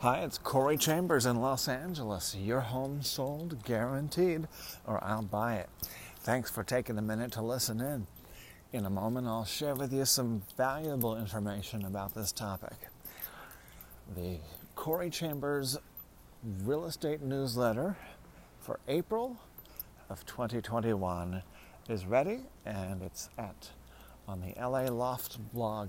Hi, it's Corey Chambers in Los Angeles. Your home sold guaranteed, or I'll buy it. Thanks for taking a minute to listen in. In a moment, I'll share with you some valuable information about this topic. The Corey Chambers real estate newsletter for April of 2021 is ready and it's at on the LA Loft blog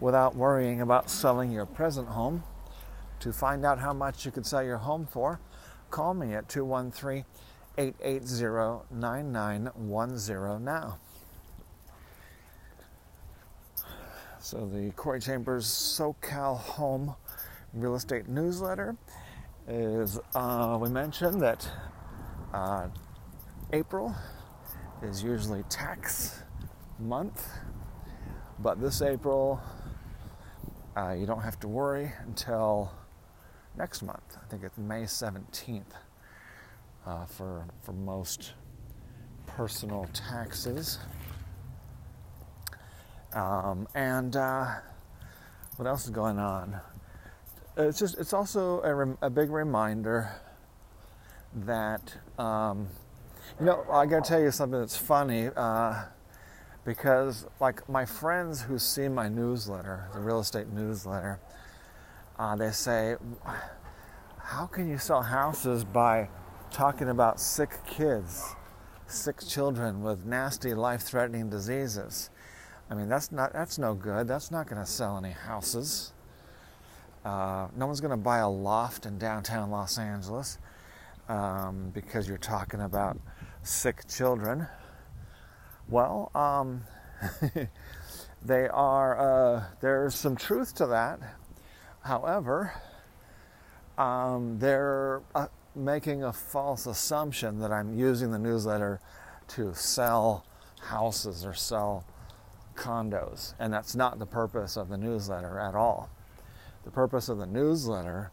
without worrying about selling your present home. To find out how much you could sell your home for, call me at 213 880 9910 now. So, the Corey Chambers SoCal Home Real Estate Newsletter is, uh, we mentioned that uh, April is usually tax month, but this April uh, you don't have to worry until next month. I think it's May 17th uh, for, for most personal taxes. Um, and uh, what else is going on? It's just it's also a, rem- a big reminder that um, you know I got to tell you something that's funny. Uh, because like my friends who see my newsletter, the real estate newsletter, uh, they say, "How can you sell houses by talking about sick kids, sick children with nasty, life-threatening diseases?" I mean, that's not that's no good. That's not going to sell any houses. Uh, no one's going to buy a loft in downtown Los Angeles um, because you're talking about sick children. Well, um, they are. Uh, there's some truth to that. However, um, they're uh, making a false assumption that I'm using the newsletter to sell houses or sell condos, and that's not the purpose of the newsletter at all. The purpose of the newsletter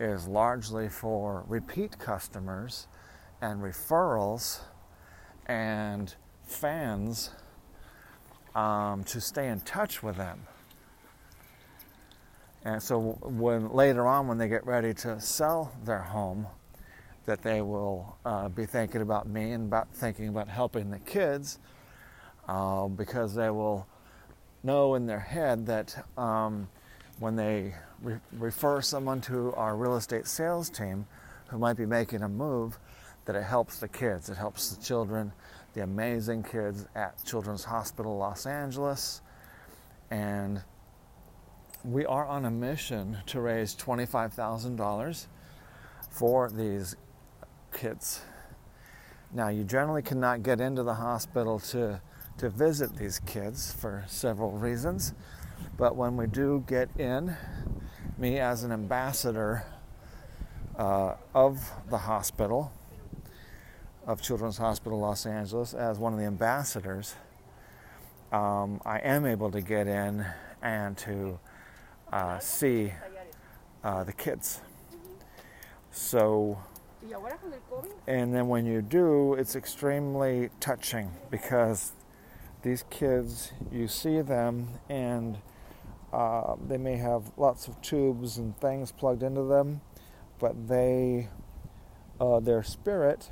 is largely for repeat customers and referrals and fans um, to stay in touch with them. And so when later on, when they get ready to sell their home, that they will uh, be thinking about me and about thinking about helping the kids, uh, because they will know in their head that um, when they re- refer someone to our real estate sales team who might be making a move, that it helps the kids, it helps the children, the amazing kids at Children's Hospital Los Angeles. And we are on a mission to raise $25,000 for these kids. Now, you generally cannot get into the hospital to, to visit these kids for several reasons, but when we do get in, me as an ambassador uh, of the hospital, of Children's Hospital Los Angeles as one of the ambassadors, um, I am able to get in and to uh, see uh, the kids. So, and then when you do, it's extremely touching because these kids, you see them and uh, they may have lots of tubes and things plugged into them, but they, uh, their spirit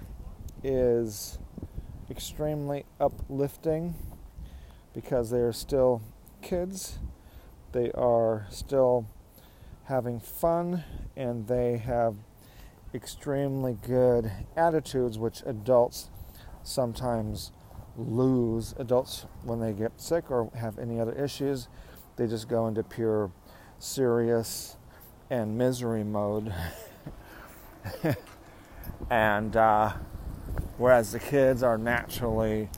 is extremely uplifting because they are still kids, they are still having fun, and they have extremely good attitudes, which adults sometimes lose. Adults, when they get sick or have any other issues, they just go into pure serious and misery mode. and uh, whereas the kids are naturally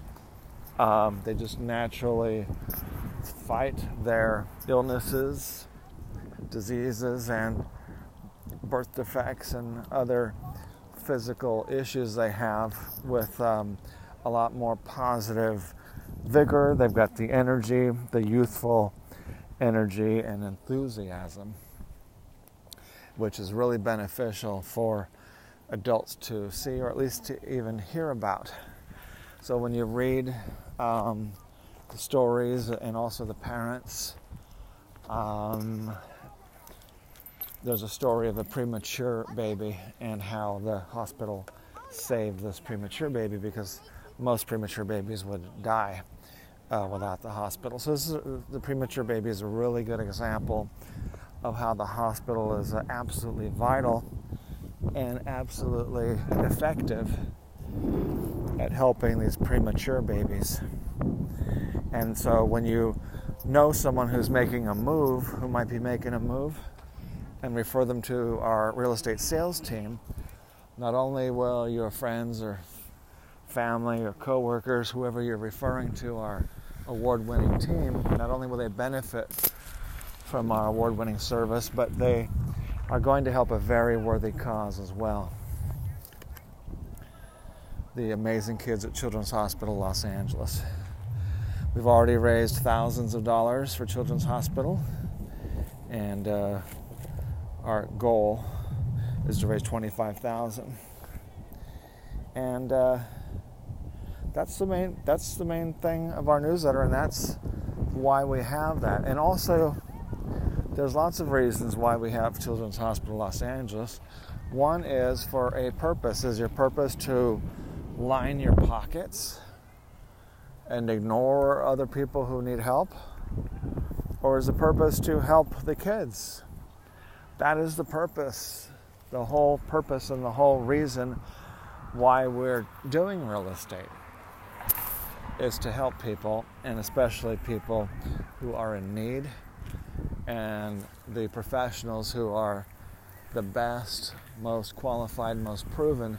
um, they just naturally fight their illnesses diseases and birth defects and other physical issues they have with um, a lot more positive vigor. They've got the energy, the youthful energy, and enthusiasm, which is really beneficial for adults to see or at least to even hear about. So when you read um, the stories and also the parents, um, there's a story of a premature baby and how the hospital saved this premature baby because most premature babies would die uh, without the hospital. So is, the premature baby is a really good example of how the hospital is absolutely vital and absolutely effective at helping these premature babies. And so when you know someone who's making a move, who might be making a move, and refer them to our real estate sales team, not only will your friends or family or coworkers, whoever you're referring to, our award-winning team, not only will they benefit from our award-winning service, but they are going to help a very worthy cause as well. The amazing kids at Children's Hospital Los Angeles. We've already raised thousands of dollars for Children's Hospital, and uh, our goal is to raise 25,000. And uh, that's the main that's the main thing of our newsletter, and that's why we have that. And also, there's lots of reasons why we have Children's Hospital Los Angeles. One is for a purpose. Is your purpose to line your pockets and ignore other people who need help? Or is the purpose to help the kids? That is the purpose, the whole purpose and the whole reason why we're doing real estate is to help people and especially people who are in need and the professionals who are the best, most qualified, most proven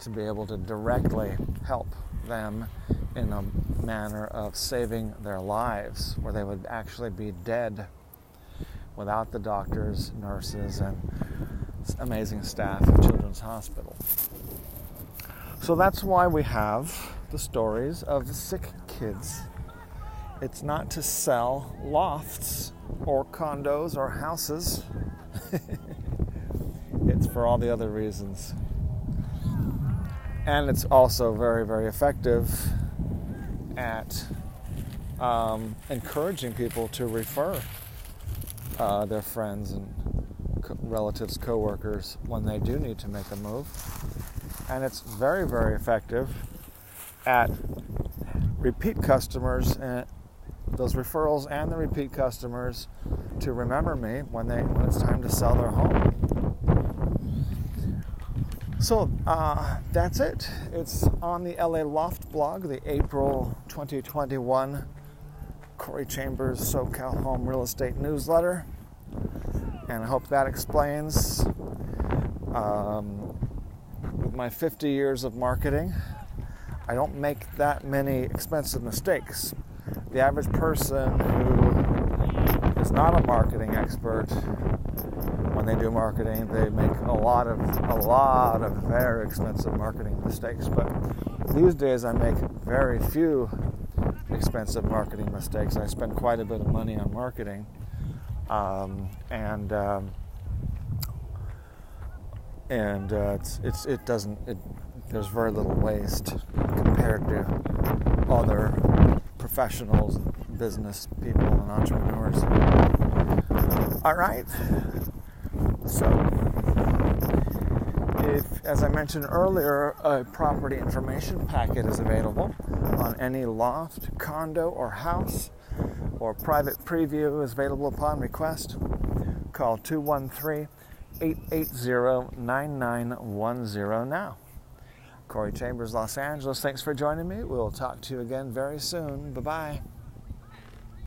to be able to directly help them in a manner of saving their lives where they would actually be dead without the doctors, nurses, and amazing staff of Children's Hospital. So that's why we have the stories of the sick kids. It's not to sell lofts or condos or houses. it's for all the other reasons. And it's also very, very effective at um, encouraging people to refer uh, their friends and co- relatives, coworkers when they do need to make a move. And it's very, very effective at repeat customers and those referrals and the repeat customers to remember me when they when it's time to sell their home. So uh, that's it. It's on the LA Loft blog, the April 2021 Corey Chambers SoCal Home Real Estate Newsletter. And I hope that explains um, with my 50 years of marketing, I don't make that many expensive mistakes. The average person who is not a marketing expert, when they do marketing, they make a lot of a lot of very expensive marketing mistakes. But these days, I make very few expensive marketing mistakes. I spend quite a bit of money on marketing, um, and um, and uh, it's, it's it doesn't it, there's very little waste compared to other professionals, business people, and entrepreneurs. All right, so if, as I mentioned earlier, a property information packet is available on any loft, condo, or house, or private preview is available upon request. Call 213 880 9910 now. Corey Chambers, Los Angeles. Thanks for joining me. We'll talk to you again very soon. Bye bye.